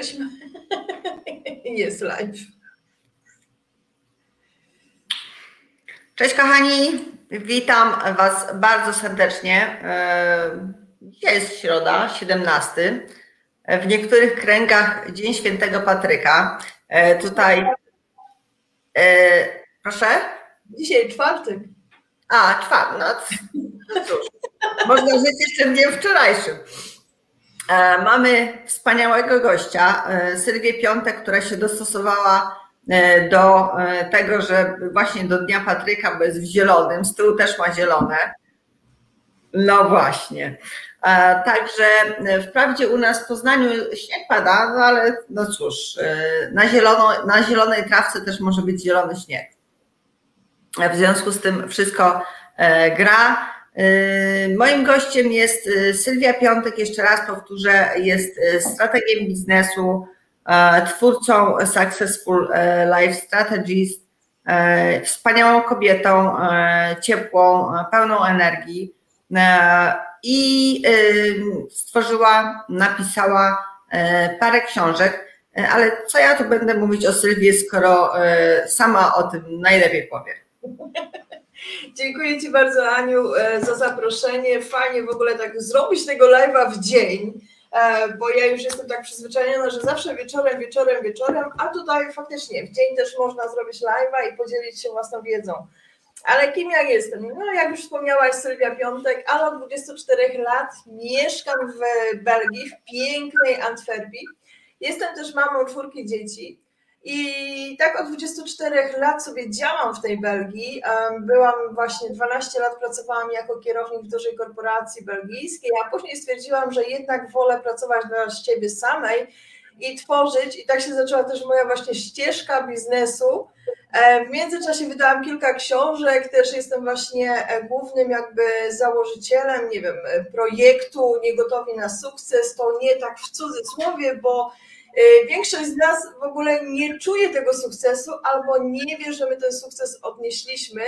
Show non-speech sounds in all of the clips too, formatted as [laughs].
jesteśmy. [laughs] Jest live. Cześć kochani, witam Was bardzo serdecznie. Dzisiaj jest środa, 17. W niektórych kręgach Dzień Świętego Patryka. Tutaj, proszę? Dzisiaj czwartek. A, czwartek, no, no cóż, można żyć jeszcze dniem wczorajszym. E, mamy wspaniałego gościa, e, Sylwię Piątek, która się dostosowała e, do tego, że właśnie do Dnia Patryka, bo jest w zielonym, z tyłu też ma zielone. No właśnie. Także wprawdzie u nas w Poznaniu śnieg pada, no ale no cóż, na, zielono, na zielonej trawce też może być zielony śnieg. W związku z tym wszystko gra. Yy, moim gościem jest yy, Sylwia Piątek, jeszcze raz powtórzę, jest yy, strategiem biznesu, twórcą Successful Life Strategies, wspaniałą kobietą, ciepłą, pełną energii i stworzyła, napisała parę książek, ale co ja tu będę mówić o Sylwie, skoro sama o tym najlepiej powie. [laughs] Dziękuję Ci bardzo, Aniu, e, za zaproszenie. Fajnie w ogóle tak zrobić tego live'a w dzień, e, bo ja już jestem tak przyzwyczajona, że zawsze wieczorem, wieczorem, wieczorem, a tutaj faktycznie w dzień też można zrobić live'a i podzielić się własną wiedzą. Ale kim ja jestem? No, jak już wspomniałaś, Sylwia Piątek, ale od 24 lat mieszkam w Belgii, w pięknej Antwerpii. Jestem też mamą czwórki dzieci. I tak od 24 lat sobie działam w tej Belgii. Byłam właśnie 12 lat, pracowałam jako kierownik w dużej korporacji belgijskiej, a później stwierdziłam, że jednak wolę pracować dla siebie samej i tworzyć. I tak się zaczęła też moja właśnie ścieżka biznesu. W międzyczasie wydałam kilka książek, też jestem właśnie e, głównym jakby założycielem, nie wiem, projektu Niegotowi na sukces. To nie tak w cudzysłowie, bo większość z nas w ogóle nie czuje tego sukcesu albo nie wie, że my ten sukces odnieśliśmy,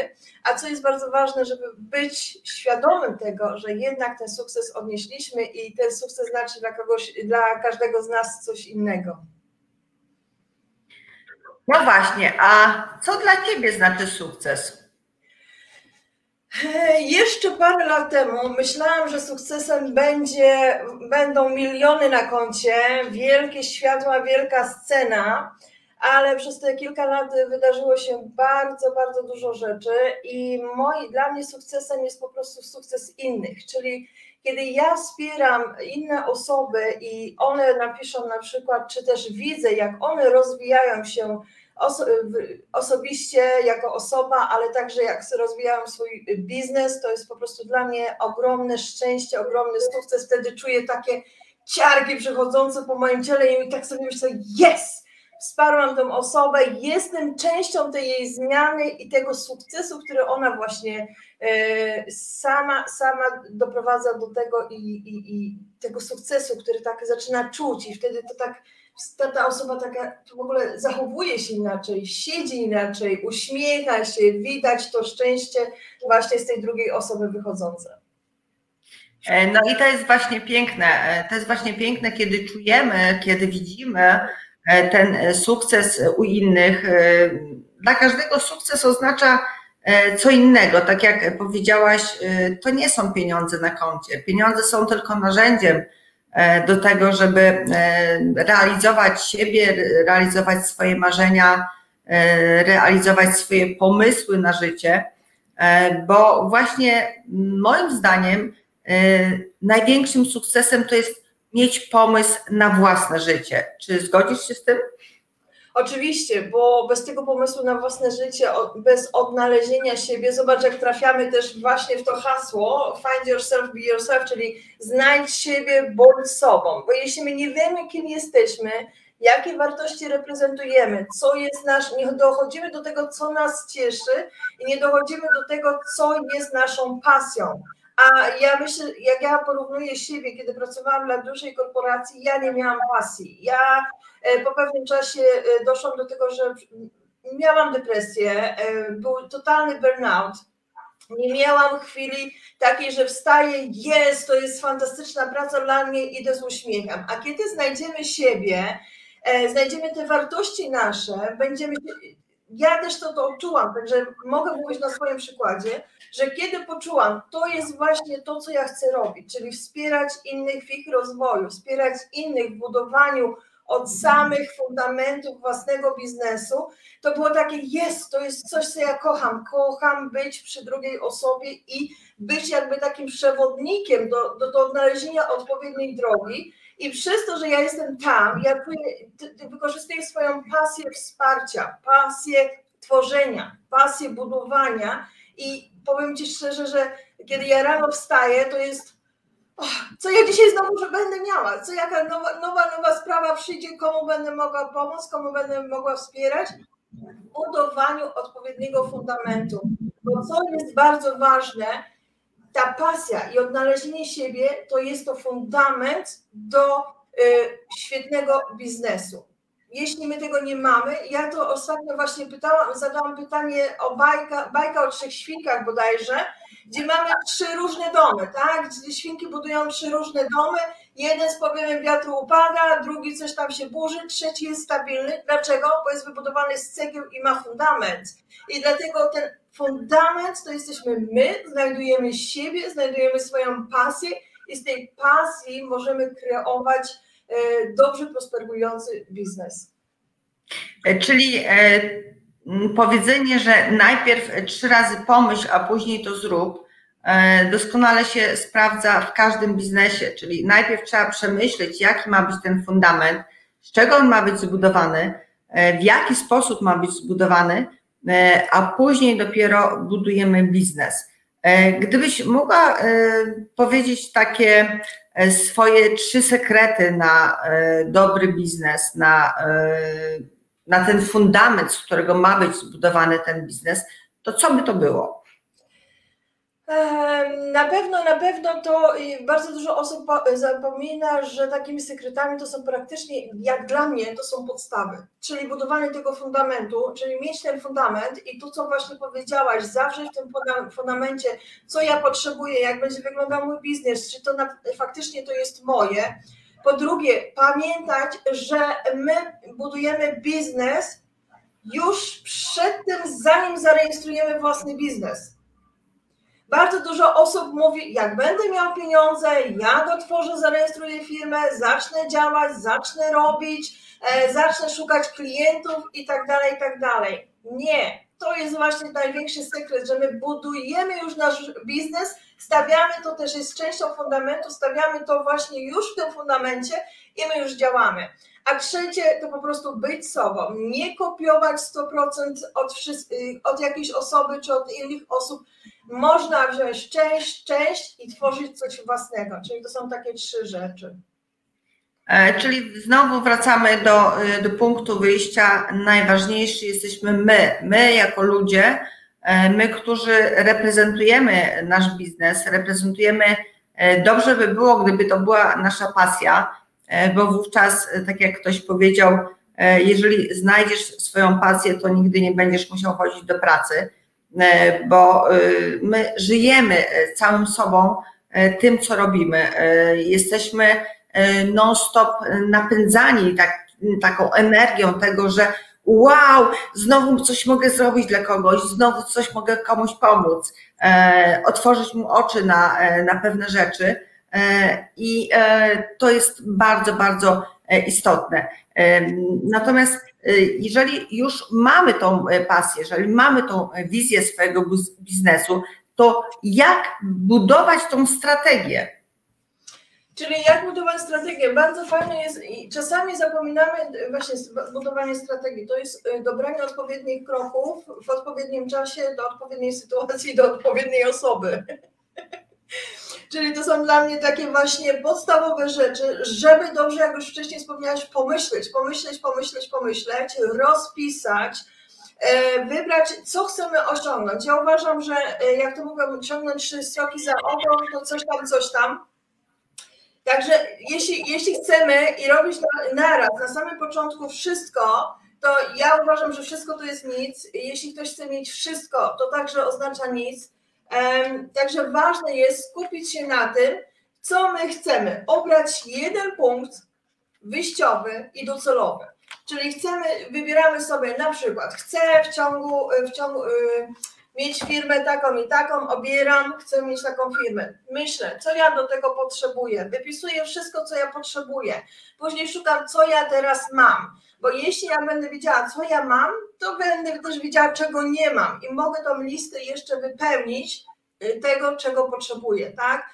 a co jest bardzo ważne, żeby być świadomym tego, że jednak ten sukces odnieśliśmy i ten sukces znaczy dla kogoś, dla każdego z nas coś innego. No właśnie, a co dla Ciebie znaczy sukces? Jeszcze parę lat temu myślałam, że sukcesem będzie, będą miliony na koncie, wielkie światła, wielka scena, ale przez te kilka lat wydarzyło się bardzo, bardzo dużo rzeczy i moi, dla mnie sukcesem jest po prostu sukces innych, czyli kiedy ja wspieram inne osoby i one napiszą na przykład, czy też widzę, jak one rozwijają się oso osobiście jako osoba, ale także jak rozwijałam swój biznes, to jest po prostu dla mnie ogromne szczęście, ogromny sukces. Wtedy czuję takie ciarki przechodzące po moim ciele i tak sobie myślę, yes! Wsparłam tą osobę, jestem częścią tej jej zmiany i tego sukcesu, który ona właśnie e, sama, sama doprowadza do tego i, i, i tego sukcesu, który tak zaczyna czuć i wtedy to tak ta, ta osoba taka w ogóle zachowuje się inaczej, siedzi inaczej, uśmiecha się, widać to szczęście właśnie z tej drugiej osoby wychodzące. E, no i to jest właśnie piękne. E, to jest właśnie piękne, kiedy czujemy, kiedy widzimy e, ten sukces u innych. Dla każdego sukces oznacza co innego. Tak jak powiedziałaś, to nie są pieniądze na koncie. Pieniądze są tylko narzędziem do tego, żeby e, realizować siebie, realizować swoje marzenia, e, realizować swoje pomysły na życie, bo właśnie moim zdaniem największym sukcesem to jest mieć pomysł na własne życie. Czy zgodzisz się z tym? Oczywiście, bo bez tego pomysłu na własne życie, bez odnalezienia siebie, zobacz, jak trafiamy też właśnie w to hasło find yourself, be yourself, czyli znajdź siebie, bądź sobą. Bo jeśli my nie wiemy, kim jesteśmy, jakie wartości reprezentujemy, co jest nasz, nie dochodzimy do tego, co nas cieszy i nie dochodzimy do tego, co jest naszą pasją. A ja myślę, jak ja porównuję siebie, kiedy pracowałam dla dużej korporacji, ja nie miałam pasji. Ja po pewnym czasie e, doszłam do tego, że miałam depresję, e, był totalny burnout. Nie miałam chwili takiej, że wstaję, jest, to jest fantastyczna praca dla mnie, idę z uśmiechem. A kiedy znajdziemy siebie, e, znajdziemy te wartości nasze, będziemy. Ja też to, to odczułam, także mogę mówić na swoim przykładzie, że kiedy poczułam, to jest właśnie to, co ja chcę robić, czyli wspierać innych w ich rozwoju, wspierać innych w budowaniu od samych fundamentów własnego biznesu, to było takie, jest, to jest coś, co ja kocham. Kocham być przy drugiej osobie i być jakby takim przewodnikiem do, do, do odnalezienia odpowiedniej drogi. I przez to, że ja jestem tam, ja wykorzystuję swoją pasję wsparcia, pasję tworzenia, pasję budowania. I powiem Ci szczerze, że kiedy ja rano wstaję, to jest co ja dzisiaj znowu że będę miała, co jaka nowa, nowa, nowa sprawa przyjdzie, komu będę mogła pomóc, komu będę mogła wspierać, w budowaniu odpowiedniego fundamentu. Bo co jest bardzo ważne, ta pasja i odnalezienie siebie to jest to fundament do y, świetnego biznesu. Jeśli my tego nie mamy, ja to ostatnio właśnie pytałam, zadałam pytanie o bajka, bajka o trzech świnkach bodajże, gdzie mamy trzy różne domy, tak? Gdzie świnki budują trzy różne domy, jeden z powiem wiatru upada, drugi coś tam się burzy, trzeci jest stabilny. Dlaczego? Bo jest wybudowany z cegieł i ma fundament. I dlatego ten fundament to jesteśmy my, znajdujemy siebie, znajdujemy swoją pasję i z tej pasji możemy kreować dobrze prosperujący biznes. E, czyli e, powiedzenie, że najpierw trzy razy pomyśl, a później to zrób, doskonale się sprawdza w każdym biznesie. Czyli najpierw trzeba przemyśleć, jaki ma być ten fundament, z czego on ma być zbudowany, w jaki sposób ma być zbudowany, E, a później dopiero budujemy biznes. E, gdybyś mogła e, powiedzieć takie swoje trzy sekrety na dobry biznes, na, na ten fundament, z którego ma być zbudowany ten biznes, to co by to było? Na pewno, na pewno to bardzo dużo osób zapomina, że takimi sekretami to są praktycznie, jak dla mnie, to są podstawy, czyli budowanie tego fundamentu, czyli mieć ten fundament i to, co właśnie powiedziałaś, zawsze w tym fundamencie, co ja potrzebuję, jak będzie wyglądał mój biznes, czy to na, faktycznie to jest moje. Po drugie, pamiętać, że my budujemy biznes już przed tym, zanim zarejestrujemy własny biznes bardzo dużo osób mówi, jak będę miał pieniądze, ja go tworzę, zarejestruję firmę, zacznę działać, zacznę robić, e, zacznę szukać klientów i tak dalej, i tak dalej. Nie, to jest właśnie największy sekret, że my budujemy już nasz biznes, stawiamy to też jest częścią fundamentu, stawiamy to właśnie już w tym fundamencie i my już działamy. A trzecie to po prostu być sobą, nie kopiować 100% od, od jakiejś osoby czy od innych osób, można wziąć część, część i tworzyć coś własnego. Czyli to są takie trzy rzeczy. E, czyli znowu wracamy do, e, do punktu wyjścia. Najważniejsi jesteśmy my, my jako ludzie, e, my, którzy reprezentujemy nasz biznes, reprezentujemy. Dobrze by było, gdyby to była nasza pasja, bo wówczas, tak jak ktoś powiedział, jeżeli znajdziesz swoją pasję, to nigdy nie będziesz musiał chodzić do pracy E, bo e, my żyjemy e, całym sobą tym, co robimy. Jesteśmy non-stop napędzani tak, taką energią tego, że wow, znowu coś mogę zrobić dla kogoś, znowu coś mogę komuś pomóc, otworzyć mu oczy na, na pewne rzeczy. I to jest bardzo, bardzo istotne. Natomiast jeżeli już mamy tą e, pasję, jeżeli mamy tą wizję swojego biznesu, to jak budować tą strategię? Czyli jak budować strategię? Bardzo fajne jest i czasami zapominamy właśnie budowanie strategii. To jest dobranie odpowiednich kroków w odpowiednim czasie, do odpowiedniej sytuacji, do odpowiedniej osoby. [laughs] Czyli to są dla mnie takie właśnie podstawowe rzeczy, żeby dobrze, jak już wcześniej wspomniałaś, pomyśleć, pomyśleć, pomyśleć, pomyśleć, rozpisać, e, wybrać, co chcemy osiągnąć. Ja uważam, że e, jak to mówię, ciągnąć trzy stroki za ogon, to coś tam, coś tam. Także jeśli, jeśli chcemy i robić naraz, na samym początku wszystko, to ja uważam, że wszystko to jest nic. Jeśli ktoś chce mieć wszystko, to także oznacza nic. Także ważne jest skupić się na tym, co my chcemy. Obrać jeden punkt wyjściowy i docelowy. Czyli chcemy, wybieramy sobie na przykład, chcę w ciągu, w ciągu yy, mieć firmę taką i taką, obieram, chcę mieć taką firmę. Myślę, co ja do tego potrzebuję, wypisuję wszystko, co ja potrzebuję. Później szukam, co ja teraz mam. Bo jeśli ja będę wiedziała, co ja mam, to będę też wiedziała, czego nie mam i mogę tą listę jeszcze wypełnić y, tego, czego potrzebuję, tak?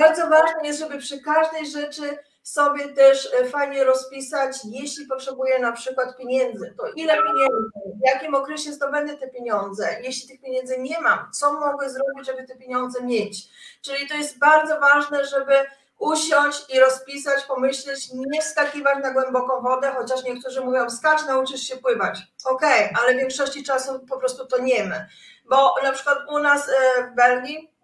Bardzo ważne jest, żeby przy każdej rzeczy sobie też e, fajnie rozpisać, jeśli potrzebuję na przykład pieniędzy, to ile pieniędzy, w jakim okresie zdobędę te pieniądze, jeśli tych pieniędzy nie mam, co mogę zrobić, żeby te pieniądze mieć. Czyli to jest bardzo ważne, żeby usiąść i rozpisać, pomyśleć, nie skakiwać na głęboką wodę, chociaż niektórzy mówią, skacz, nauczysz się pływać. Okej, okay, ale w większości czasu po prostu to nie my. Bo na przykład u nas e, w Belgii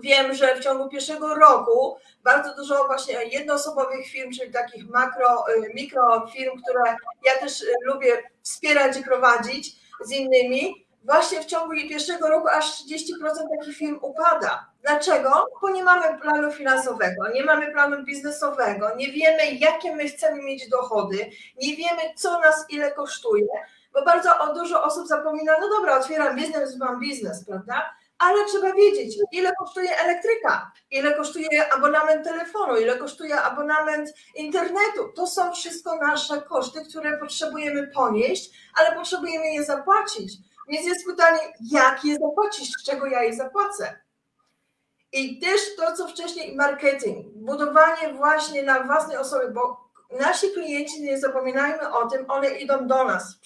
wiem, że w ciągu pierwszego roku bardzo dużo właśnie jednoosobowych firm, czyli takich makro, y, mikrofirm, które ja też y, lubię wspierać i prowadzić z innymi, właśnie w ciągu pierwszego roku aż 30% takich firm upada. Dlaczego? Bo nie mamy planu finansowego, nie mamy planu biznesowego, nie wiemy, jakie my chcemy mieć dochody, nie wiemy, co nas ile kosztuje, bo bardzo o dużo osób zapomina, no dobra, otwieram biznes, mam biznes, prawda? ale trzeba wiedzieć, ile kosztuje elektryka, ile kosztuje abonament telefonu, ile kosztuje abonament internetu. To są wszystko nasze koszty, które potrzebujemy ponieść, ale potrzebujemy je zapłacić. Więc jest pytanie, jak je zapłacić, z czego ja je zapłacę? I też to, co wcześniej marketing, budowanie właśnie na własnej osobie, bo nasi klienci, nie zapominajmy o tym, one idą do nas.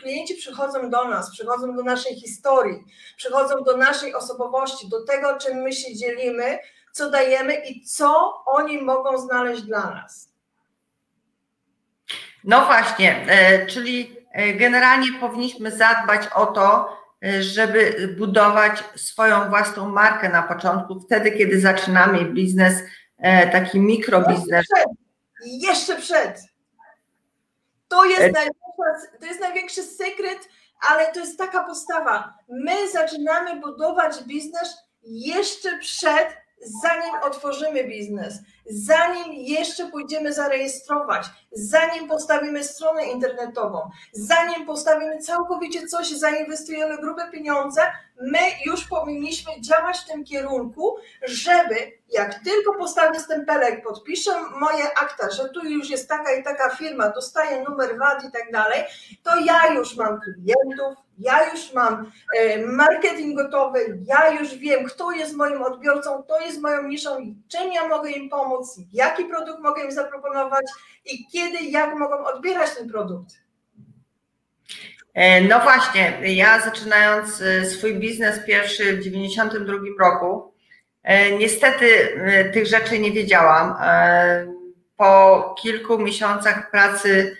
Klienci przychodzą do nas, przychodzą do naszej historii, przychodzą do naszej osobowości, do tego, czym my się dzielimy, co dajemy i co oni mogą znaleźć dla nas. No właśnie, e, czyli generalnie powinniśmy zadbać o to, e, żeby budować swoją własną markę na początku, wtedy, kiedy zaczynamy biznes, taki mikrobiznes jeszcze przed. To jest, e- największa, to jest największy sekret, ale to jest taka postawa. My zaczynamy budować biznes jeszcze przed zanim otworzymy biznes, zanim jeszcze pójdziemy zarejestrować, zanim postawimy stronę internetową, zanim postawimy całkowicie coś, zainwestujemy grube pieniądze, my już powinniśmy działać w tym kierunku, żeby jak tylko postawię stempelek, podpiszę moje akta, że tu już jest taka i taka firma, dostaję numer VAT i tak dalej, to ja już mam klientów, ja już mam e, marketing gotowy, ja już wiem, kto jest moim odbiorcą, kto jest moją niszą, czym ja mogę im pomóc, jaki produkt mogę im zaproponować i kiedy, jak mogą odbierać ten produkt. E, no właśnie, ja zaczynając e, swój biznes pierwszy w 92 roku, niestety tych rzeczy nie wiedziałam. Po kilku miesiącach pracy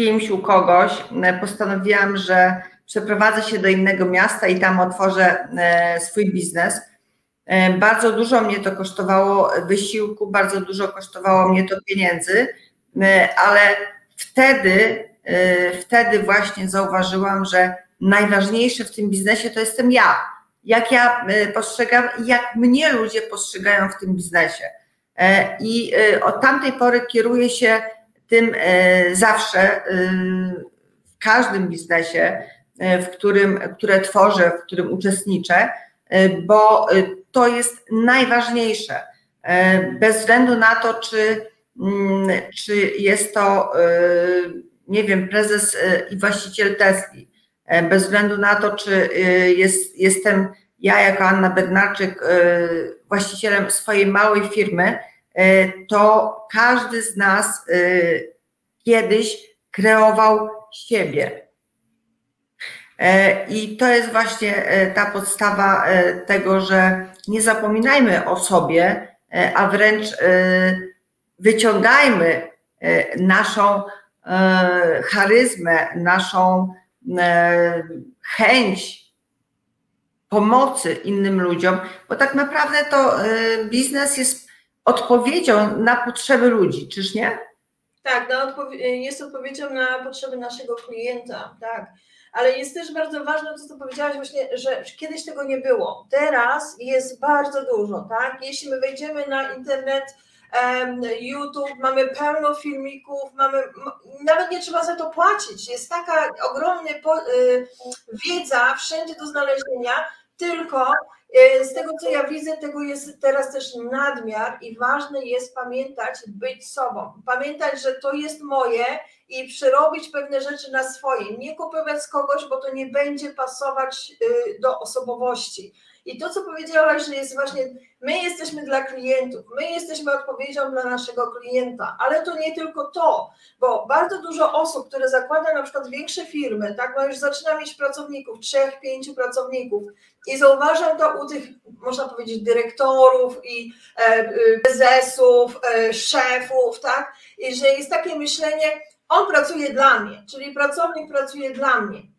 kimś, u kogoś, e, postanowiłam, że przeprowadzę się do innego miasta i tam otworzę e, swój biznes. E, bardzo dużo mnie to kosztowało wysiłku, bardzo dużo kosztowało mnie to pieniędzy, ale wtedy, wtedy właśnie zauważyłam, że najważniejsze w tym biznesie to jestem ja. Jak ja postrzegam, jak mnie ludzie postrzegają w tym biznesie. I od tamtej pory kieruję się tym e, zawsze e, w każdym biznesie, e, w którym, które tworzę, w którym uczestniczę, bo to jest najważniejsze. Bez względu na to, czy, mm, czy jest to, nie wiem, prezes i właściciel Tesli, bez względu na to, czy jest, jestem ja jako Anna Bednarczyk właścicielem swojej małej firmy, E, to każdy z nas e, kiedyś kreował siebie. E, I to jest właśnie ta podstawa tego, że nie zapominajmy o sobie, a wręcz wyciągajmy naszą charyzmę, naszą chęć pomocy innym ludziom, bo tak naprawdę to biznes jest odpowiedzią na potrzeby ludzi, czyż nie? Tak, jest odpowiedzią na potrzeby naszego klienta, tak. Ale jest też bardzo ważne to, co powiedziałaś właśnie, że kiedyś tego nie było. Teraz jest bardzo dużo, tak? Jeśli my wejdziemy na internet, YouTube, mamy pełno filmików, mamy, nawet nie trzeba za to płacić. Jest taka ogromna y, wiedza wszędzie do znalezienia, tylko z tego, co ja widzę, tego jest teraz też nadmiar i ważne jest pamiętać, być sobą. Pamiętać, że to jest moje i przerobić pewne rzeczy na swoje. Nie kupować z kogoś, bo to nie będzie pasować y, do osobowości. I to, co powiedziałaś, że jest właśnie, my jesteśmy dla klientów, my jesteśmy odpowiedzią dla naszego klienta, ale to nie tylko to, bo bardzo dużo osób, które zakłada na przykład większe firmy, tak, bo już zaczyna mieć pracowników, trzech, pięciu pracowników i zauważam to u tych, można powiedzieć, dyrektorów i e, e, prezesów, e, szefów, tak, i że jest takie myślenie, on pracuje dla mnie, czyli pracownik pracuje dla mnie.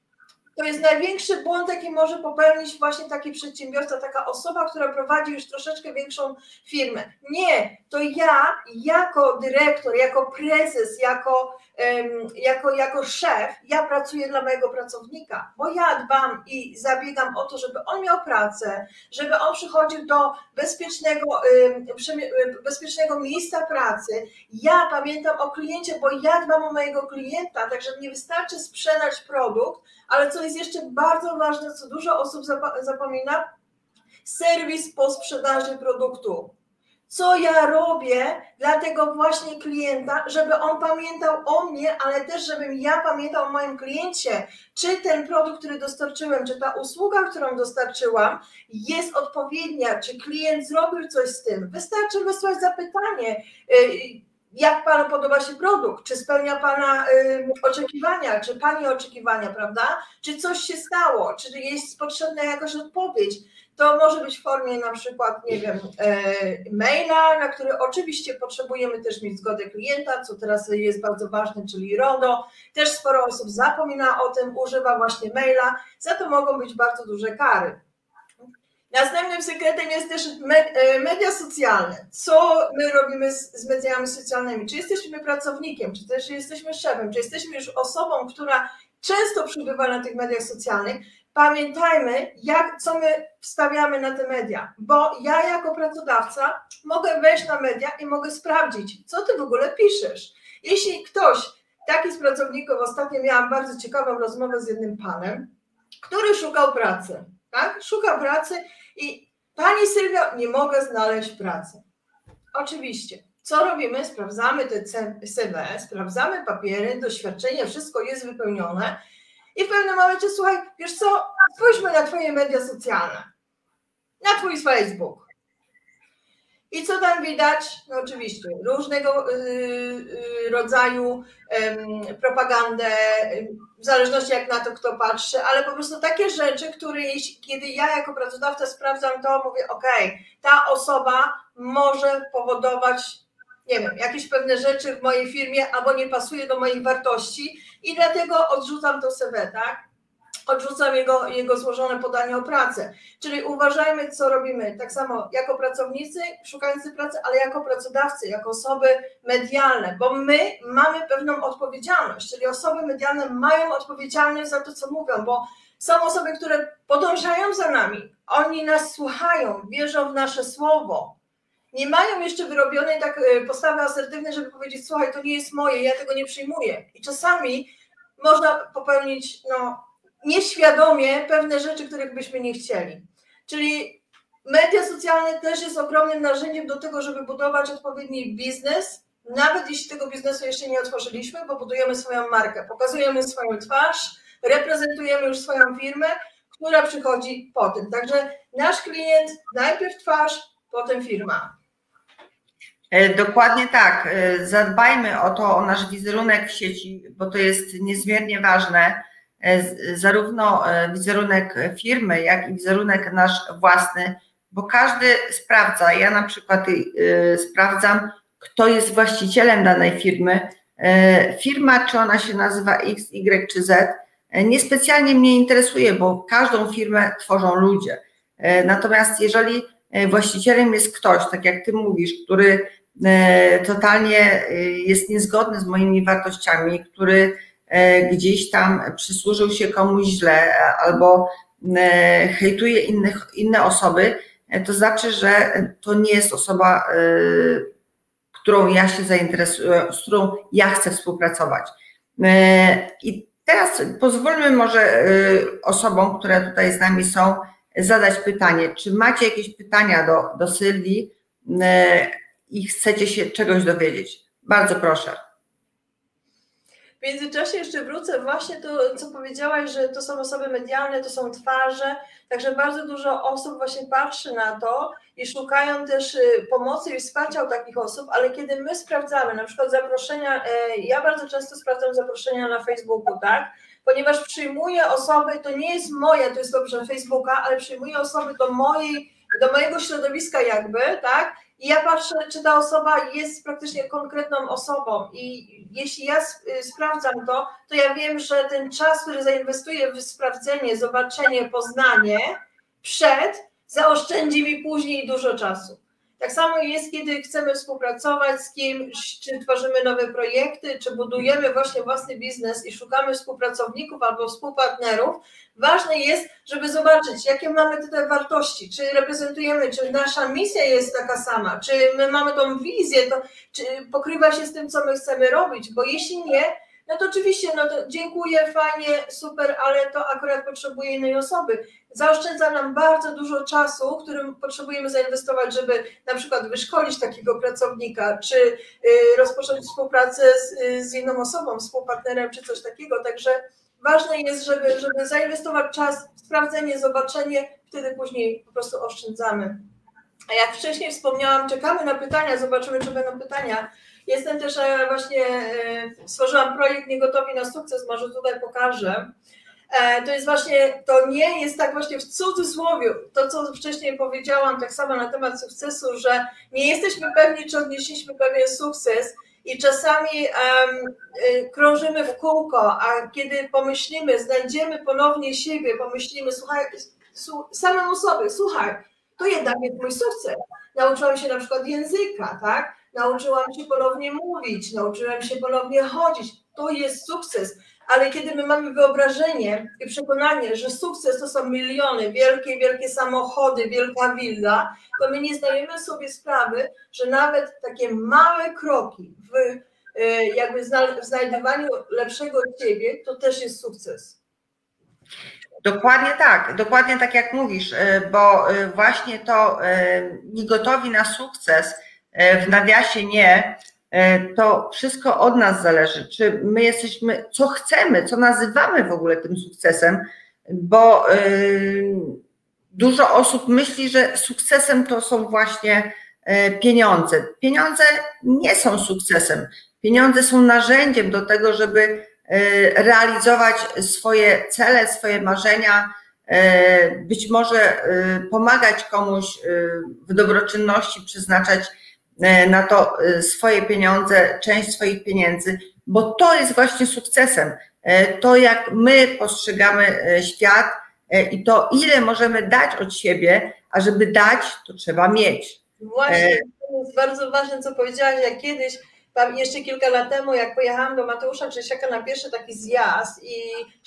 To jest największy błąd, jaki może popełnić właśnie taki przedsiębiorca, taka osoba, która prowadzi już troszeczkę większą firmę. Nie, to ja jako dyrektor, jako prezes, jako, um, jako, jako szef, ja pracuję dla mojego pracownika, bo ja dbam i zabiegam o to, żeby on miał pracę, żeby on przychodził do bezpiecznego, um, bezpiecznego miejsca pracy. Ja pamiętam o kliencie, bo ja dbam o mojego klienta, także nie wystarczy sprzedać produkt, ale co jest jeszcze bardzo ważne, co dużo osób zapomina, serwis po sprzedaży produktu. Co ja robię dla tego właśnie klienta, żeby on pamiętał o mnie, ale też żebym ja pamiętał o moim kliencie, czy ten produkt, który dostarczyłem, czy ta usługa, którą dostarczyłam, jest odpowiednia, czy klient zrobił coś z tym. Wystarczy wysłać zapytanie y, jak Panu podoba się produkt, czy spełnia Pana y, oczekiwania, czy Pani oczekiwania, prawda? Czy coś się stało, czy jest potrzebna jakaś odpowiedź. To może być w formie na przykład, nie wiem, e, maila, na który oczywiście potrzebujemy też mieć zgodę klienta, co teraz jest bardzo ważne, czyli RODO. Też sporo osób zapomina o tym, używa właśnie maila, za to mogą być bardzo duże kary. Następnym sekretem jest też e, media socjalne. Co my robimy z, mediami socjalnymi? Czy jesteśmy pracownikiem, czy też jesteśmy szefem, czy jesteśmy już osobą, która często przybywa na tych mediach socjalnych? Pamiętajmy, jak, co my wstawiamy na te media, bo ja jako pracodawca mogę wejść na media i mogę sprawdzić, co ty w ogóle piszesz. Jeśli ktoś, taki z pracowników, ostatnio miałam bardzo ciekawą rozmowę z jednym panem, który szukał pracy, tak? Szuka pracy i Pani Sylwio, nie mogę znaleźć pracy. Oczywiście. Co robimy? Sprawdzamy te CV, sprawdzamy papiery, doświadczenie, wszystko jest wypełnione i w pewnym momencie, słuchaj, wiesz co, spójrzmy na Twoje media socjalne, na Twój Facebook. I co tam widać? No oczywiście, różnego y, y, rodzaju propagandę, w zależności jak na to kto patrzy, ale po prostu takie rzeczy, które kiedy ja jako pracodawca sprawdzam to, mówię, ok, ta osoba może powodować, nie wiem, jakieś pewne rzeczy w mojej firmie albo nie pasuje do moich wartości i dlatego odrzucam to CV, tak? Odrzucam jego, jego złożone podanie o pracę. Czyli uważajmy, co robimy. Tak samo jako pracownicy szukający pracy, ale jako pracodawcy, jako osoby medialne, bo my mamy pewną odpowiedzialność, czyli osoby medialne mają odpowiedzialność za to, co mówią, bo są osoby, które podążają za nami, oni nas słuchają, wierzą w nasze słowo. Nie mają jeszcze wyrobionej tak e, postawy asertywnej, żeby powiedzieć: Słuchaj, to nie jest moje, ja tego nie przyjmuję. I czasami można popełnić no, nieświadomie pewne rzeczy, których byśmy nie chcieli. Czyli media socjalne też jest ogromnym narzędziem do tego, żeby budować odpowiedni biznes, nawet jeśli tego biznesu jeszcze nie otworzyliśmy, bo budujemy swoją markę, pokazujemy swoją twarz, reprezentujemy już swoją firmę, która przychodzi po tym. Także nasz klient najpierw twarz, potem firma. E, dokładnie tak. E, zadbajmy o to, o nasz wizerunek w sieci, bo to jest niezmiernie ważne. E, zarówno e, wizerunek firmy, jak i wizerunek nasz własny, bo każdy sprawdza. Ja na przykład e, sprawdzam, kto jest właścicielem danej firmy. Firma, czy ona się nazywa X, Y czy Z, niespecjalnie mnie interesuje, bo każdą firmę tworzą ludzie. Natomiast jeżeli właścicielem jest ktoś, tak jak ty mówisz, który totalnie jest niezgodny z moimi wartościami, który E, gdzieś tam przysłużył się komuś źle albo e, hejtuje innych, inne osoby, e, to znaczy, że to nie jest osoba którą ja się zainteresuję, z którą ja chcę współpracować. I teraz pozwólmy może osobom, które tutaj z nami są, zadać pytanie. Czy macie jakieś pytania do, do Sylwii i chcecie się czegoś dowiedzieć? Bardzo proszę. W międzyczasie jeszcze wrócę właśnie to, co powiedziałaś, że to są osoby medialne, to są twarze, także bardzo dużo osób właśnie patrzy na to i szukają też y, pomocy i wsparcia u takich osób, ale kiedy my sprawdzamy na przykład zaproszenia, e, ja bardzo często sprawdzam zaproszenia na Facebooku, tak? Ponieważ przyjmuję osoby, to nie jest moje, to jest dobrze Facebooka, ale przyjmuję osoby do mojej, do mojego środowiska jakby, tak? I ja patrzę, czy ta osoba jest praktycznie konkretną osobą. I jeśli ja y, sprawdzam to, to ja wiem, że ten czas, który zainwestuję w sprawdzenie, zobaczenie, poznanie przed, zaoszczędzi mi później dużo czasu. Tak samo jest, kiedy chcemy współpracować z kimś, czy tworzymy nowe projekty, czy budujemy właśnie własny biznes i szukamy współpracowników albo współpartnerów. Ważne jest, żeby zobaczyć, jakie mamy tutaj wartości, czy reprezentujemy, czy nasza misja jest taka sama, czy my mamy tą wizję, to, czy pokrywa się z tym, co my chcemy robić, bo jeśli nie, no to oczywiście, no to dziękuję, fajnie, super, ale to akurat potrzebuje innej osoby. Zaoszczędza nam bardzo dużo czasu, którym potrzebujemy zainwestować, żeby na przykład wyszkolić takiego pracownika, czy y, rozpocząć współpracę z, y, z inną osobą, współpartnerem, czy coś takiego. Także ważne jest, żeby, żeby zainwestować czas sprawdzenie, zobaczenie, wtedy później po prostu oszczędzamy. A jak wcześniej wspomniałam, czekamy na pytania, zobaczymy, czy będą pytania. Jestem też e, właśnie, e, stworzyłam projekt Niegotowi na sukces, może tutaj pokażę. E, to jest właśnie, to nie jest tak właśnie w cudzysłowie, to co wcześniej powiedziałam, tak samo na temat sukcesu, że nie jesteśmy pewni, czy odnieśliśmy pewien sukces i czasami um, krążymy w kółko, a kiedy pomyślimy, znajdziemy ponownie siebie, pomyślimy, słuchaj, samemu sobie, słuchaj, to jednak jest mój sukces. Nauczyłam się na przykład języka, tak? Nauczyłam się ponownie mówić, nauczyłam się ponownie chodzić. To jest sukces. Ale kiedy my mamy wyobrażenie i przekonanie, że sukces to są miliony, wielkie, wielkie samochody, wielka willa, to my nie zdajemy sobie sprawy, że nawet takie małe kroki w e, jakby w znajdywaniu lepszego siebie, to też jest sukces. Dokładnie tak, dokładnie tak jak mówisz, e, bo e, właśnie to nie gotowi na sukces, w nawiasie nie, e, to wszystko od nas zależy, czy my jesteśmy, co chcemy, co nazywamy w ogóle tym sukcesem, bo e, dużo osób myśli, że sukcesem to są właśnie pieniądze. Pieniądze nie są sukcesem. Pieniądze są narzędziem do tego, żeby realizować swoje cele, swoje marzenia, być może pomagać komuś w dobroczynności, przeznaczać E, na to e, swoje pieniądze, część swoich pieniędzy, bo to jest właśnie sukcesem. E, to, jak my postrzegamy świat i to, ile możemy dać od siebie, a żeby dać, to trzeba mieć. Właśnie, to jest bardzo ważne, co powiedziałaś, jak kiedyś jeszcze kilka lat temu, jak pojechałam do Mateusza Grzesiaka na pierwszy taki zjazd i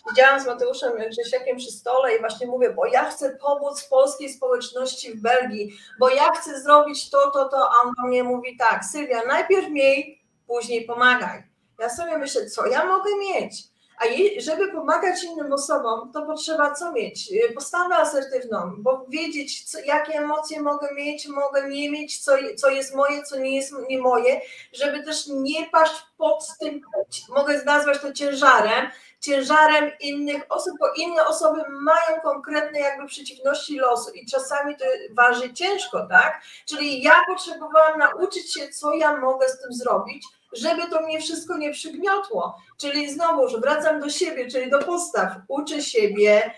siedziałam z Mateuszem Grzesiakiem przy stole i właśnie mówię, bo ja chcę pomóc polskiej społeczności w Belgii, bo ja chcę zrobić to, to, to, a on do mnie mówi tak, Sylwia, najpierw miej, później pomagaj. Ja sobie myślę, co ja mogę mieć? A żeby pomagać innym osobom, to potrzeba co mieć? Postawę asertywną, bo wiedzieć, co, jakie emocje mogę mieć, mogę nie mieć, co, co jest moje, co nie jest nie moje, żeby też nie paść pod tym, mogę nazwać to ciężarem, ciężarem innych osób, bo inne osoby mają konkretne jakby przeciwności losu i czasami to waży ciężko, tak? Czyli ja potrzebowałam nauczyć się, co ja mogę z tym zrobić, żeby to mnie wszystko nie przygniotło. Czyli znowu, wracam do siebie, czyli do postaw, uczę siebie,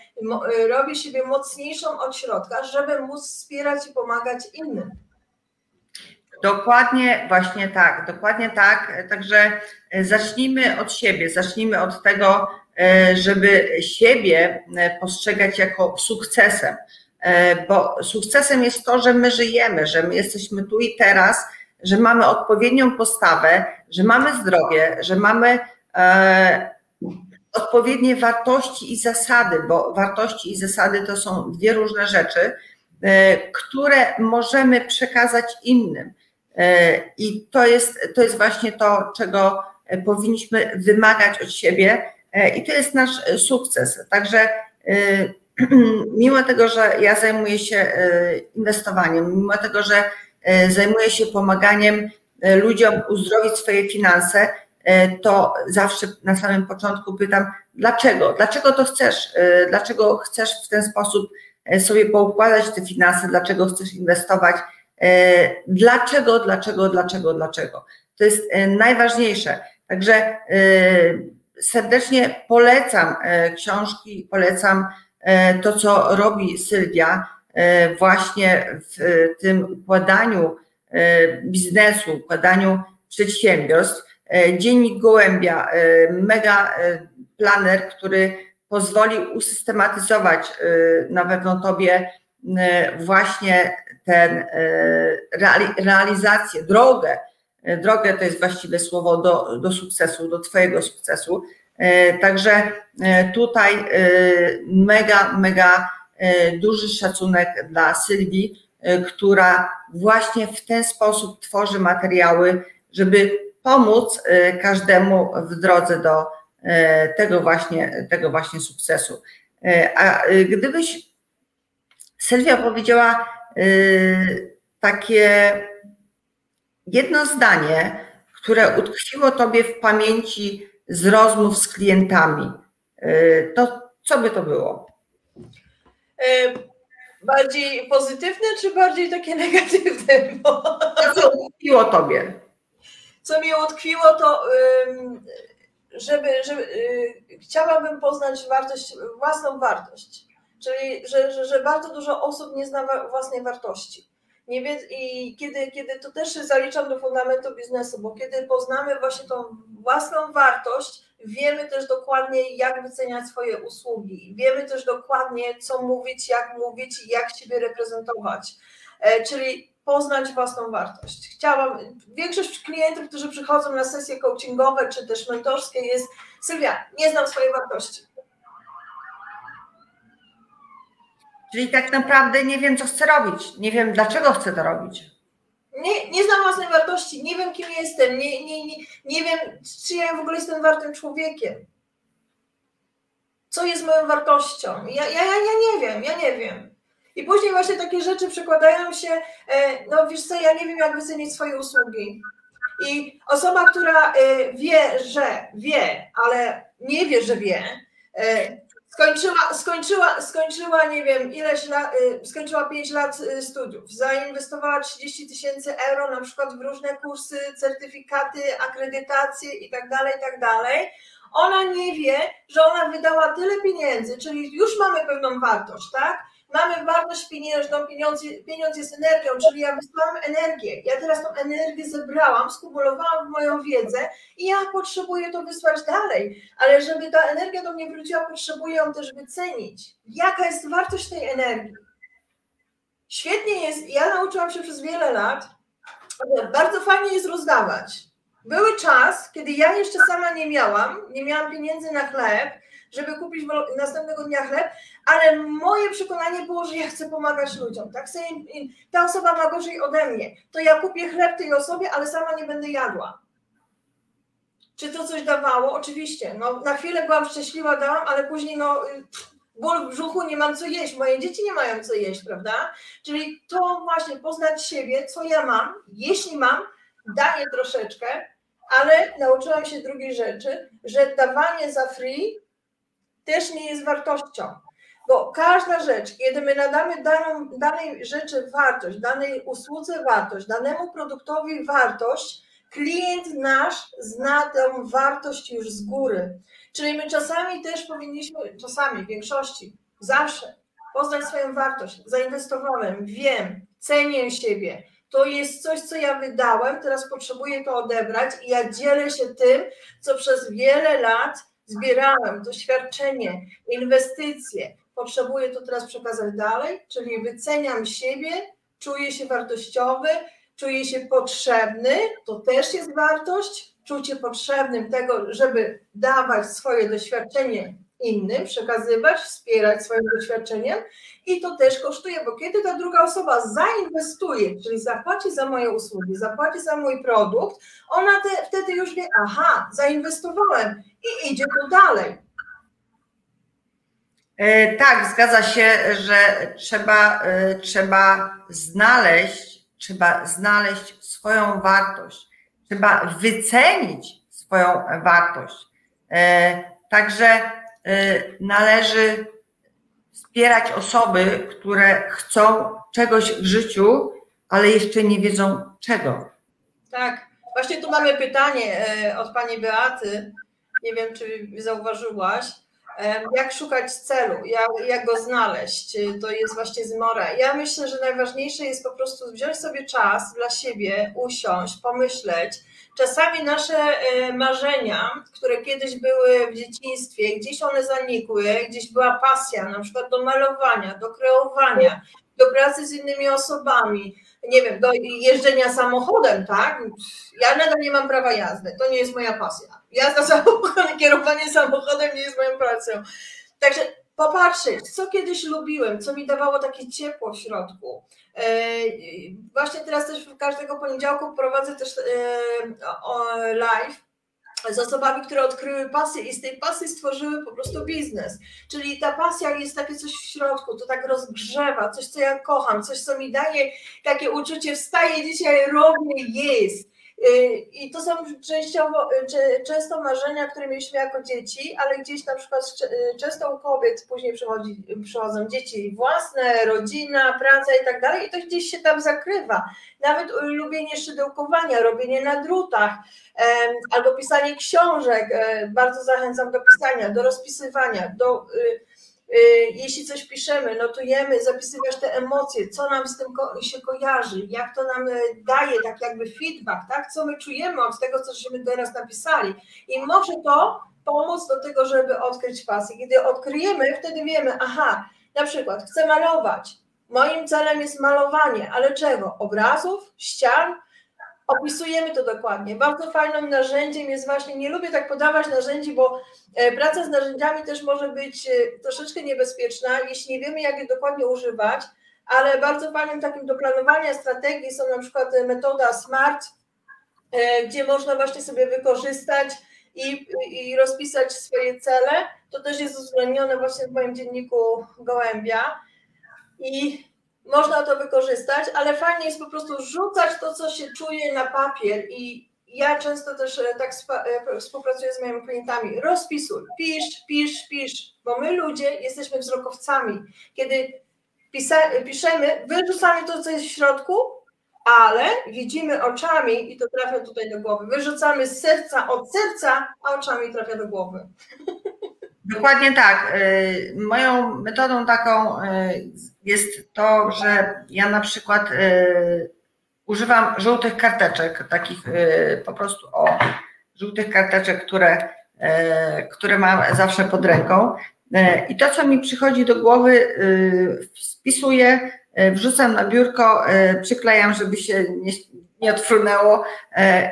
y, robię siebie mocniejszą od środka, żeby móc wspierać i pomagać innym. Dokładnie, właśnie tak, dokładnie tak. Także e, zacznijmy od siebie, zacznijmy od tego, e, żeby siebie e, postrzegać jako sukcesem, bo sukcesem jest to, że my żyjemy, że my jesteśmy tu i teraz, że mamy odpowiednią postawę, że mamy zdrowie, że mamy odpowiednie wartości i zasady, bo wartości i zasady to są dwie różne rzeczy, które możemy przekazać innym. I to jest, to jest właśnie to, czego powinniśmy wymagać od siebie, i to jest nasz sukces. Także [clears throat] mimo tego, że ja zajmuję się inwestowaniem, mimo tego, że zajmuję się pomaganiem ludziom uzdrowić swoje finanse, to zawsze na samym początku pytam, dlaczego? Dlaczego to chcesz? Dlaczego chcesz w ten sposób sobie poukładać te finanse? Dlaczego chcesz inwestować? Dlaczego, dlaczego, dlaczego, dlaczego? To jest najważniejsze. Także serdecznie polecam książki, polecam to, co robi Sylwia właśnie w tym układaniu biznesu, układaniu przedsiębiorstw. Dziennik Gołębia, mega planer, który pozwoli usystematyzować na pewno Tobie właśnie ten realizację, drogę, drogę to jest właściwe słowo do, do sukcesu, do Twojego sukcesu. Także tutaj mega, mega duży szacunek dla Sylwii, która właśnie w ten sposób tworzy materiały, żeby pomóc każdemu w drodze do tego właśnie, tego właśnie sukcesu. A gdybyś Sylwia powiedziała takie jedno zdanie, które utkwiło Tobie w pamięci z rozmów z klientami, to co by to było? Bardziej pozytywne, czy bardziej takie [laughs] negatywne? Bo... Co utkwiło Tobie? Co mi utkwiło, to żeby, żeby y, chciałabym poznać wartość, własną wartość. Czyli, że, że, że bardzo dużo osób nie zna własnej wartości. Nie wie, I kiedy, kiedy to też zaliczam do fundamentu biznesu, bo kiedy poznamy właśnie tą własną wartość, wiemy też dokładnie, jak wyceniać swoje usługi, wiemy też dokładnie, co mówić, jak mówić i jak siebie reprezentować. E, czyli poznać własną wartość. Chciałam, większość klientów, którzy przychodzą na sesje coachingowe czy też mentorskie jest Sylwia, nie znam swojej wartości. Czyli tak naprawdę nie wiem, co chcę robić, nie wiem, dlaczego chcę to robić. Nie, nie znam własnej wartości, nie wiem, kim jestem, nie, nie, nie, nie wiem, czy ja w ogóle jestem wartym człowiekiem. Co jest moją wartością? Ja, ja, ja, ja nie wiem, ja nie wiem. I później właśnie takie rzeczy przekładają się, e, no wiesz co, ja nie wiem, jak wycenić swoje usługi. I osoba, która e, wie, że wie, ale nie wie, że wie, e, skończyła, skończyła, skończyła, nie wiem, ileś lat, skończyła 5 lat studiów, zainwestowała 30 tysięcy euro na przykład w różne kursy, certyfikaty, akredytacje i tak dalej, i tak. Ona nie wie, że ona wydała tyle pieniędzy, czyli już mamy pewną wartość, tak? Mamy wartość pieniężną, pieniądz, pieniądz jest energią, czyli ja wysłałam energię. Ja teraz tą energię zebrałam, skumulowałam w moją wiedzę i ja potrzebuję to wysłać dalej. Ale żeby ta energia do mnie wróciła, potrzebuję ją też wycenić. Jaka jest wartość tej energii? Świetnie jest, ja nauczyłam się przez wiele lat, bardzo fajnie jest rozdawać. Były czas, kiedy ja jeszcze sama nie miałam, nie miałam pieniędzy na chleb, żeby kupić następnego dnia chleb, ale moje przekonanie było, że ja chcę pomagać ludziom. Tak? Ta osoba ma gorzej ode mnie, to ja kupię chleb tej osobie, ale sama nie będę jadła. Czy to coś dawało? Oczywiście. No, na chwilę byłam szczęśliwa, dałam, ale później no, ból w brzuchu, nie mam co jeść, moje dzieci nie mają co jeść, prawda? Czyli to właśnie poznać siebie, co ja mam, jeśli mam, daję troszeczkę, ale nauczyłam się drugiej rzeczy, że dawanie za free też nie jest wartością. Bo każda rzecz, kiedy my nadamy daną, danej rzeczy wartość, danej usłudze wartość, danemu produktowi wartość, klient nasz zna tę wartość już z góry. Czyli my czasami też powinniśmy, czasami, w większości, zawsze poznać swoją wartość. Zainwestowałem, wiem, cenię siebie. To jest coś, co ja wydałem, teraz potrzebuję to odebrać i ja dzielę się tym, co przez wiele lat zbierałem doświadczenie, inwestycje, potrzebuję to teraz przekazać dalej, czyli wyceniam siebie, czuję się wartościowy, czuję się potrzebny, to też jest wartość, czucie potrzebnym tego, żeby dawać swoje doświadczenie innym, przekazywać, wspierać swoim doświadczeniem i to też kosztuje, bo kiedy ta druga osoba zainwestuje, czyli zapłaci za moje usługi, zapłaci za mój produkt, ona te, wtedy już wie, aha, zainwestowałem i idzie to dalej. E, tak, zgadza się, że trzeba, e, trzeba znaleźć, trzeba znaleźć swoją wartość, trzeba wycenić swoją wartość. E, także należy wspierać osoby, które chcą czegoś w życiu, ale jeszcze nie wiedzą czego. Tak, właśnie tu mamy pytanie od pani Beaty. Nie wiem, czy zauważyłaś jak szukać celu, jak, jak go znaleźć, to jest właśnie zmora. Ja myślę, że najważniejsze jest po prostu wziąć sobie czas dla siebie, usiąść, pomyśleć. Czasami nasze e, marzenia, które kiedyś były w dzieciństwie, gdzieś one zanikły, gdzieś była pasja, na przykład do malowania, do kreowania, do pracy z innymi osobami, nie wiem, do jeżdżenia samochodem, tak? Ja nadal nie mam prawa jazdy, to nie jest moja pasja. Jazda samochodem, [laughs] kierowanie samochodem nie jest moją pracą. Także popatrzeć, co kiedyś lubiłem, co mi dawało takie ciepło w środku. E, właśnie teraz też każdego poniedziałku prowadzę też e, live z osobami, które odkryły pasję i z tej pasji stworzyły po prostu biznes. Czyli ta pasja jest takie coś w środku, to tak rozgrzewa, coś, co ja kocham, coś, co mi daje takie uczucie, wstaję dzisiaj, robię, jest. Y, I to są częściowo, y, często marzenia, które mieliśmy jako dzieci, ale gdzieś na przykład y, często u kobiet później przychodzi, przychodzą dzieci własne, rodzina, praca i tak dalej, i to gdzieś się tam zakrywa. Nawet lubienie szydełkowania, robienie na drutach, albo pisanie książek. E, bardzo zachęcam do pisania, do rozpisywania, do jeśli coś piszemy, notujemy, zapisywać te emocje, co nam z tym się kojarzy, jak to nam e, daje tak jakby feedback, tak, co my czujemy od tego, co żeśmy teraz napisali. I może to pomóc do tego, żeby odkryć pasję. Kiedy odkryjemy, wtedy wiemy, aha, na przykład chcę malować. Moim celem jest malowanie, ale czego? Obrazów, ścian, opisujemy to dokładnie. Bardzo fajnym narzędziem jest właśnie, nie lubię tak podawać narzędzi, bo e, praca z narzędziami też może być e, troszeczkę niebezpieczna, jeśli nie wiemy, jak je dokładnie używać, ale bardzo fajnym takim do planowania strategii są na przykład metoda SMART, e, gdzie można właśnie sobie wykorzystać i, i rozpisać swoje cele. To też jest uwzględnione właśnie w moim dzienniku Gołębia. I można to wykorzystać, ale fajnie jest po prostu rzucać to, co się czuje na papier i ja często też e, tak e, współpracuję z moimi klientami. Rozpisuj, pisz, pisz, pisz, bo my ludzie jesteśmy wzrokowcami. Kiedy piszemy, wyrzucamy to, co jest w środku, ale widzimy oczami i to trafia tutaj do głowy. Wyrzucamy z serca od serca, a oczami trafia do głowy. [laughs] Dokładnie tak. Y, moją metodą taką y, jest to, że ja na przykład y, używam żółtych karteczek, takich po prostu o żółtych karteczek, które, które mam zawsze pod ręką. I to, co mi przychodzi do głowy, wpisuję, wrzucam na biurko, przyklejam, żeby się nie, nie odfrunęło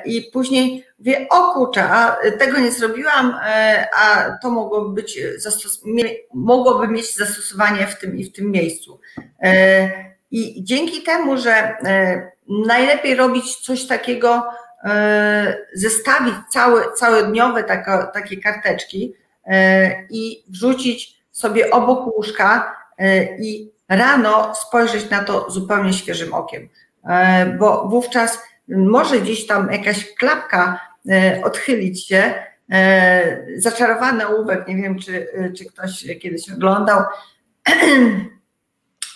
i później wie, o kurczę, a tego nie zrobiłam, e, a to mogłoby być mogłoby mieć zastosowanie w tym i w tym miejscu. E, I dzięki temu, że e, najlepiej robić coś takiego, zestawić całe, całodniowe taka, takie karteczki i wrzucić sobie obok łóżka i rano spojrzeć na to zupełnie świeżym okiem, bo wówczas może gdzieś tam jakaś klapka odchylić się. E, zaczarowany ołówek, nie wiem, czy, czy ktoś kiedyś oglądał, [clears throat]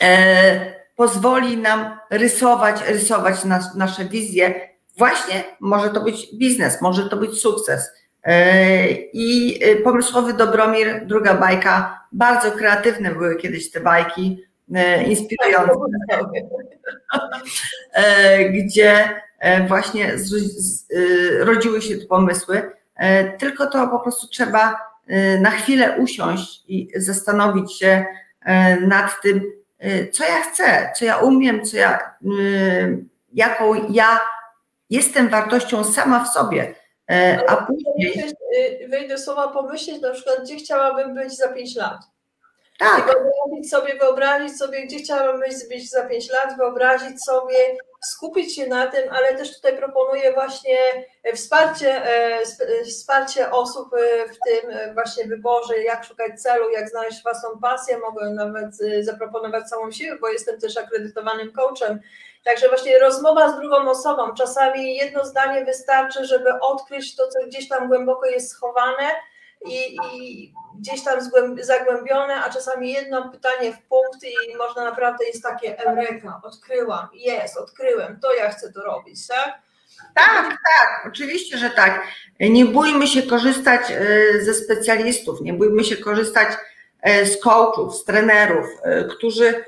e, pozwoli nam rysować, rysować nas, nasze wizje. Właśnie może to być biznes, może to być sukces. I pomysłowy Dobromir, druga bajka, bardzo kreatywne były kiedyś te bajki, inspirujące, [laughs] gdzie E, właśnie z, z, e, rodziły się te pomysły, e, tylko to po prostu trzeba na chwilę usiąść i zastanowić się nad tym, co ja chcę, co ja umiem, co ja, jaką ja jestem wartością sama w sobie. a później... Wejdę słowa pomyśleć na przykład, gdzie chciałabym być za 5 lat. Tak. wyobrazić sobie, wyobrazić sobie, gdzie chciałabym być za 5 lat, wyobrazić sobie, skupić się na tym, ale też tutaj proponuję właśnie wsparcie, e, e, wsparcie osób e, w tym właśnie wyborze, jak szukać celu, jak znaleźć własną pasję. Mogę nawet zaproponować całą siłę, bo jestem też akredytowanym coachem. Także właśnie rozmowa z drugą osobą. Czasami jedno zdanie wystarczy, żeby odkryć to, co gdzieś tam głęboko jest schowane i, i gdzieś tam zagłębione, a czasami jedno pytanie w punkt i można naprawdę jest takie eureka, odkryłam, jest, odkryłem, to ja chcę to robić, tak? Tak, tak, oczywiście, że tak. Nie bójmy się korzystać e, ze specjalistów, nie bójmy się korzystać e, z coachów, z trenerów, e, którzy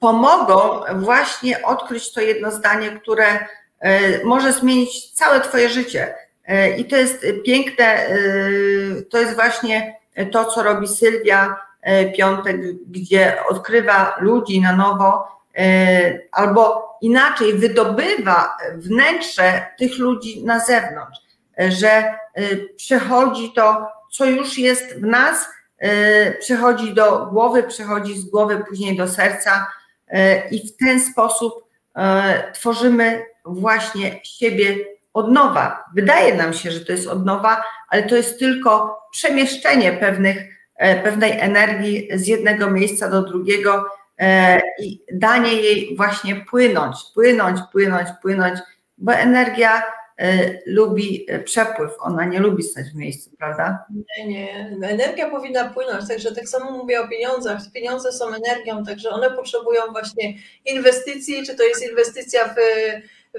pomogą właśnie odkryć to jedno zdanie, które może zmienić całe Twoje życie. I to jest piękne, to jest właśnie to, co robi Sylwia e, Piątek, gdzie odkrywa ludzi na nowo, e, albo inaczej wydobywa wnętrze tych ludzi na zewnątrz, e, że przechodzi to, co już jest w nas, przechodzi do głowy, przechodzi z głowy później do serca i w ten sposób tworzymy właśnie siebie od nowa. Wydaje nam się, że to jest od nowa, ale to jest tylko przemieszczenie pewnych, e, pewnej energii z jednego miejsca do drugiego e, i danie jej właśnie płynąć, płynąć, płynąć, płynąć, bo energia e, lubi przepływ, ona nie lubi stać w miejscu, prawda? Nie, nie. Energia powinna płynąć, także tak samo mówię o pieniądzach. Pieniądze są energią, także one potrzebują właśnie inwestycji, czy to jest inwestycja w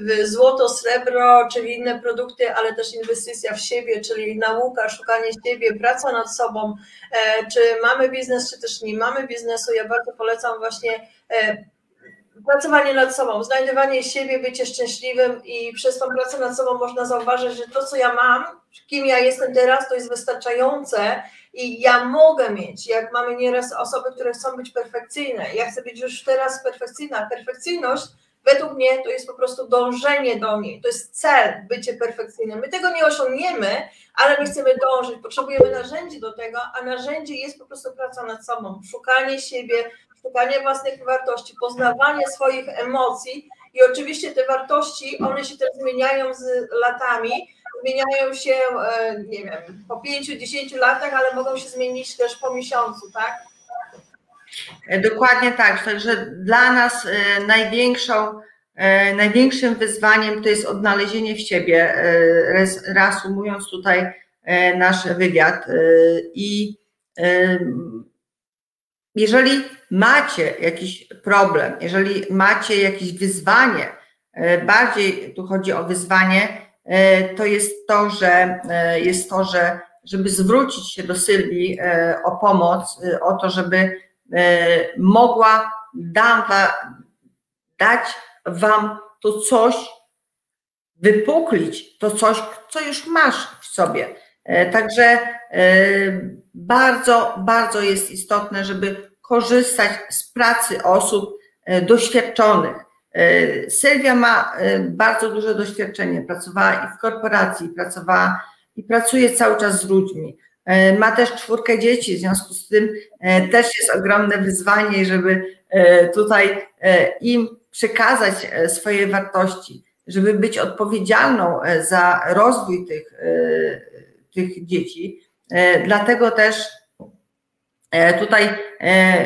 w złoto, srebro, czyli inne produkty, ale też inwestycja w siebie, czyli nauka, szukanie siebie, praca nad sobą, e, czy mamy biznes, czy też nie mamy biznesu. Ja bardzo polecam właśnie e, pracowanie nad sobą, znajdywanie siebie, bycie szczęśliwym i przez tą pracę nad sobą można zauważyć, że to, co ja mam, kim ja jestem teraz, to jest wystarczające i ja mogę mieć, jak mamy nieraz osoby, które chcą być perfekcyjne, ja chcę być już teraz perfekcyjna. Perfekcyjność Według mnie to jest po prostu dążenie do niej, to jest cel, bycie perfekcyjnym. My tego nie osiągniemy, ale my chcemy dążyć, potrzebujemy narzędzi do tego, a narzędzie jest po prostu praca nad sobą, szukanie siebie, szukanie własnych wartości, poznawanie swoich emocji. I oczywiście te wartości, one się też zmieniają z latami, zmieniają się, e, nie wiem, po 5-10 latach, ale mogą się zmienić też po miesiącu, tak? E, dokładnie tak, także dla nas e, największą, e, największym wyzwaniem to jest odnalezienie w siebie, reasumując tutaj nasz wywiad. I jeżeli macie jakiś problem, jeżeli macie jakieś wyzwanie, bardziej tu chodzi o wyzwanie, to jest to, że jest to, że żeby zwrócić się do Sylwii o pomoc, o to, żeby E, mogła dać Wam to coś, wypuklić to coś, co już masz w sobie. E, także e, bardzo, bardzo jest istotne, żeby korzystać z pracy osób doświadczonych. Sylwia ma bardzo duże doświadczenie, pracowała i w korporacji, pracowała i pracuje cały czas z ludźmi. E, ma też czwórkę dzieci, w związku z tym e, też jest ogromne wyzwanie, żeby e, tutaj im przekazać swoje wartości, żeby być odpowiedzialną za rozwój tych, tych dzieci. Dlatego też tutaj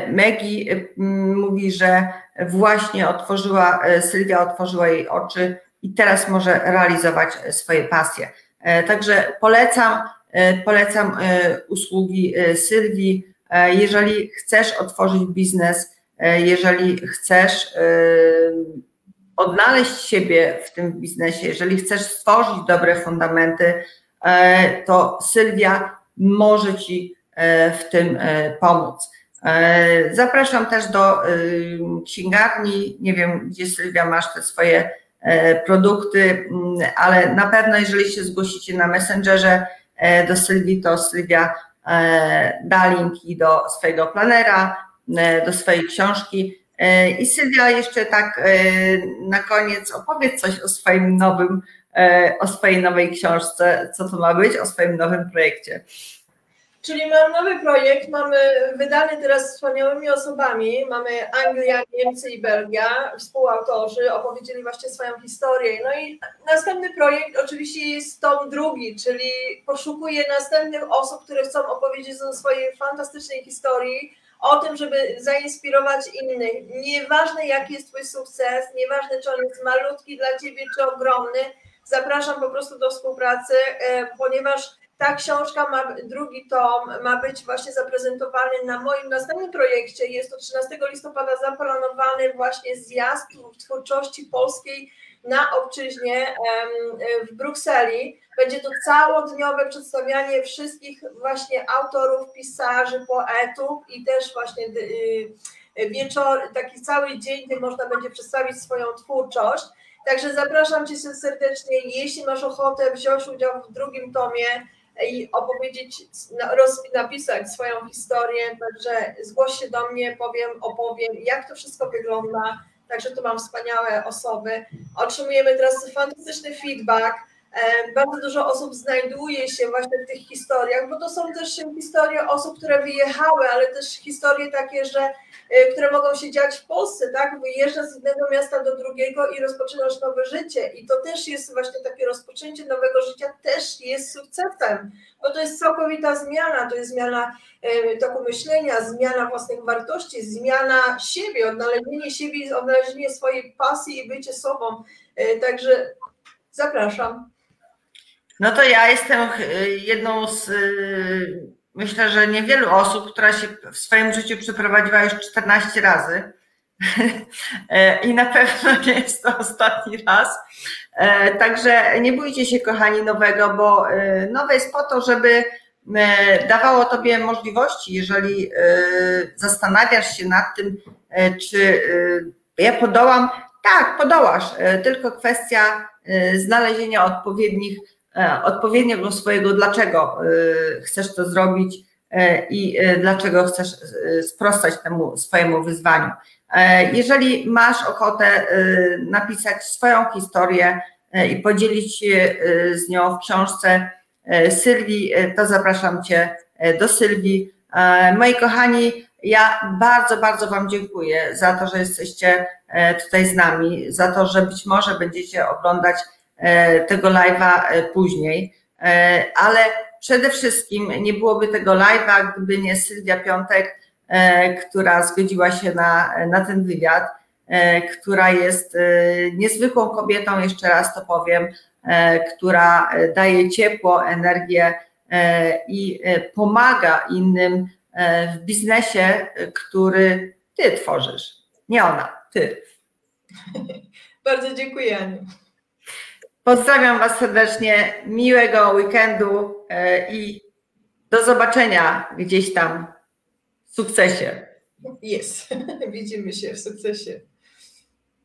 Megi mówi, że właśnie otworzyła, Sylwia otworzyła jej oczy i teraz może realizować swoje pasje. Także polecam polecam e, usługi e, Sylwii. Jeżeli chcesz otworzyć biznes, jeżeli chcesz odnaleźć siebie w tym biznesie, jeżeli chcesz stworzyć dobre fundamenty, to Sylwia może Ci w tym pomóc. Zapraszam też do księgarni. Nie wiem, gdzie Sylwia masz te swoje produkty, ale na pewno, jeżeli się zgłosicie na Messengerze, E, do Sylwii, to Sylwia e, da linki do swojego planera, e, do swojej książki. I Sylwia jeszcze tak na koniec opowiedz coś o swoim nowym o swojej nowej książce, co to ma być, o swoim nowym projekcie. Czyli mam nowy projekt, mamy wydany teraz wspaniałymi osobami, mamy Anglia, Niemcy i Belgia, współautorzy opowiedzieli właśnie swoją historię. No i następny projekt oczywiście jest tom drugi, czyli poszukuję następnych osób, które chcą opowiedzieć o swojej fantastycznej historii, o tym, żeby zainspirować innych. Nieważne jaki jest Twój sukces, nieważne czy on jest malutki dla Ciebie, czy ogromny, zapraszam po prostu do współpracy, e, ponieważ ta książka ma, drugi tom ma być właśnie zaprezentowany na moim następnym projekcie. Jest to 13 listopada zaplanowany właśnie zjazd twórczości polskiej na obczyźnie w Brukseli. Będzie to całodniowe przedstawianie wszystkich właśnie autorów, pisarzy, poetów i też właśnie y, wieczór, taki cały dzień, gdzie można będzie przedstawić swoją twórczość. Także zapraszam Cię serdecznie, jeśli masz ochotę wziąć udział w drugim tomie, i opowiedzieć, napisać swoją historię, także zgłoś się do mnie, powiem, opowiem, jak to wszystko wygląda. Także tu mam wspaniałe osoby. Otrzymujemy teraz fantastyczny feedback. Bardzo dużo osób znajduje się właśnie w tych historiach, bo to są też historie osób, które wyjechały, ale też historie takie, że Y, które mogą się dziać w Polsce, tak? Wyjeżdżasz z jednego miasta do drugiego i rozpoczynasz nowe życie. I to też jest właśnie takie rozpoczęcie nowego życia, też jest sukcesem, bo to jest całkowita zmiana, to jest zmiana y, toku myślenia, zmiana własnych wartości, zmiana siebie, odnalezienie siebie, odnalezienie swojej pasji i bycie sobą. Także zapraszam. No to ja jestem jedną z myślę, że niewielu osób, która się w swoim życiu przeprowadziła już 14 razy. [laughs] I na pewno nie jest to ostatni raz. E, także nie bójcie się, kochani, nowego, bo e, nowe jest po to, żeby e, dawało Tobie możliwości, jeżeli zastanawiasz się nad tym, czy ja podołam. Tak, podołasz, tylko kwestia znalezienia odpowiednich E, odpowiedniego swojego, dlaczego e, chcesz to zrobić e, i dlaczego chcesz sprostać temu swojemu wyzwaniu. Jeżeli masz ochotę napisać swoją historię i podzielić się z nią w książce Sylwii, to zapraszam Cię do Sylwii. Moi kochani, ja bardzo, bardzo Wam dziękuję za to, że jesteście tutaj z nami, za to, że być może będziecie oglądać tego live'a e, później, e, ale przede wszystkim nie byłoby tego live'a, gdyby nie Sylwia Piątek, która zgodziła się na, na ten wywiad, która jest niezwykłą kobietą, jeszcze raz to powiem, która daje ciepło, energię i pomaga innym w biznesie, który ty tworzysz. Nie ona, ty. [laughs] Bardzo dziękuję, Aniu. Pozdrawiam Was serdecznie, miłego weekendu e, i do zobaczenia gdzieś tam w sukcesie. Jest, [laughs] widzimy się w sukcesie.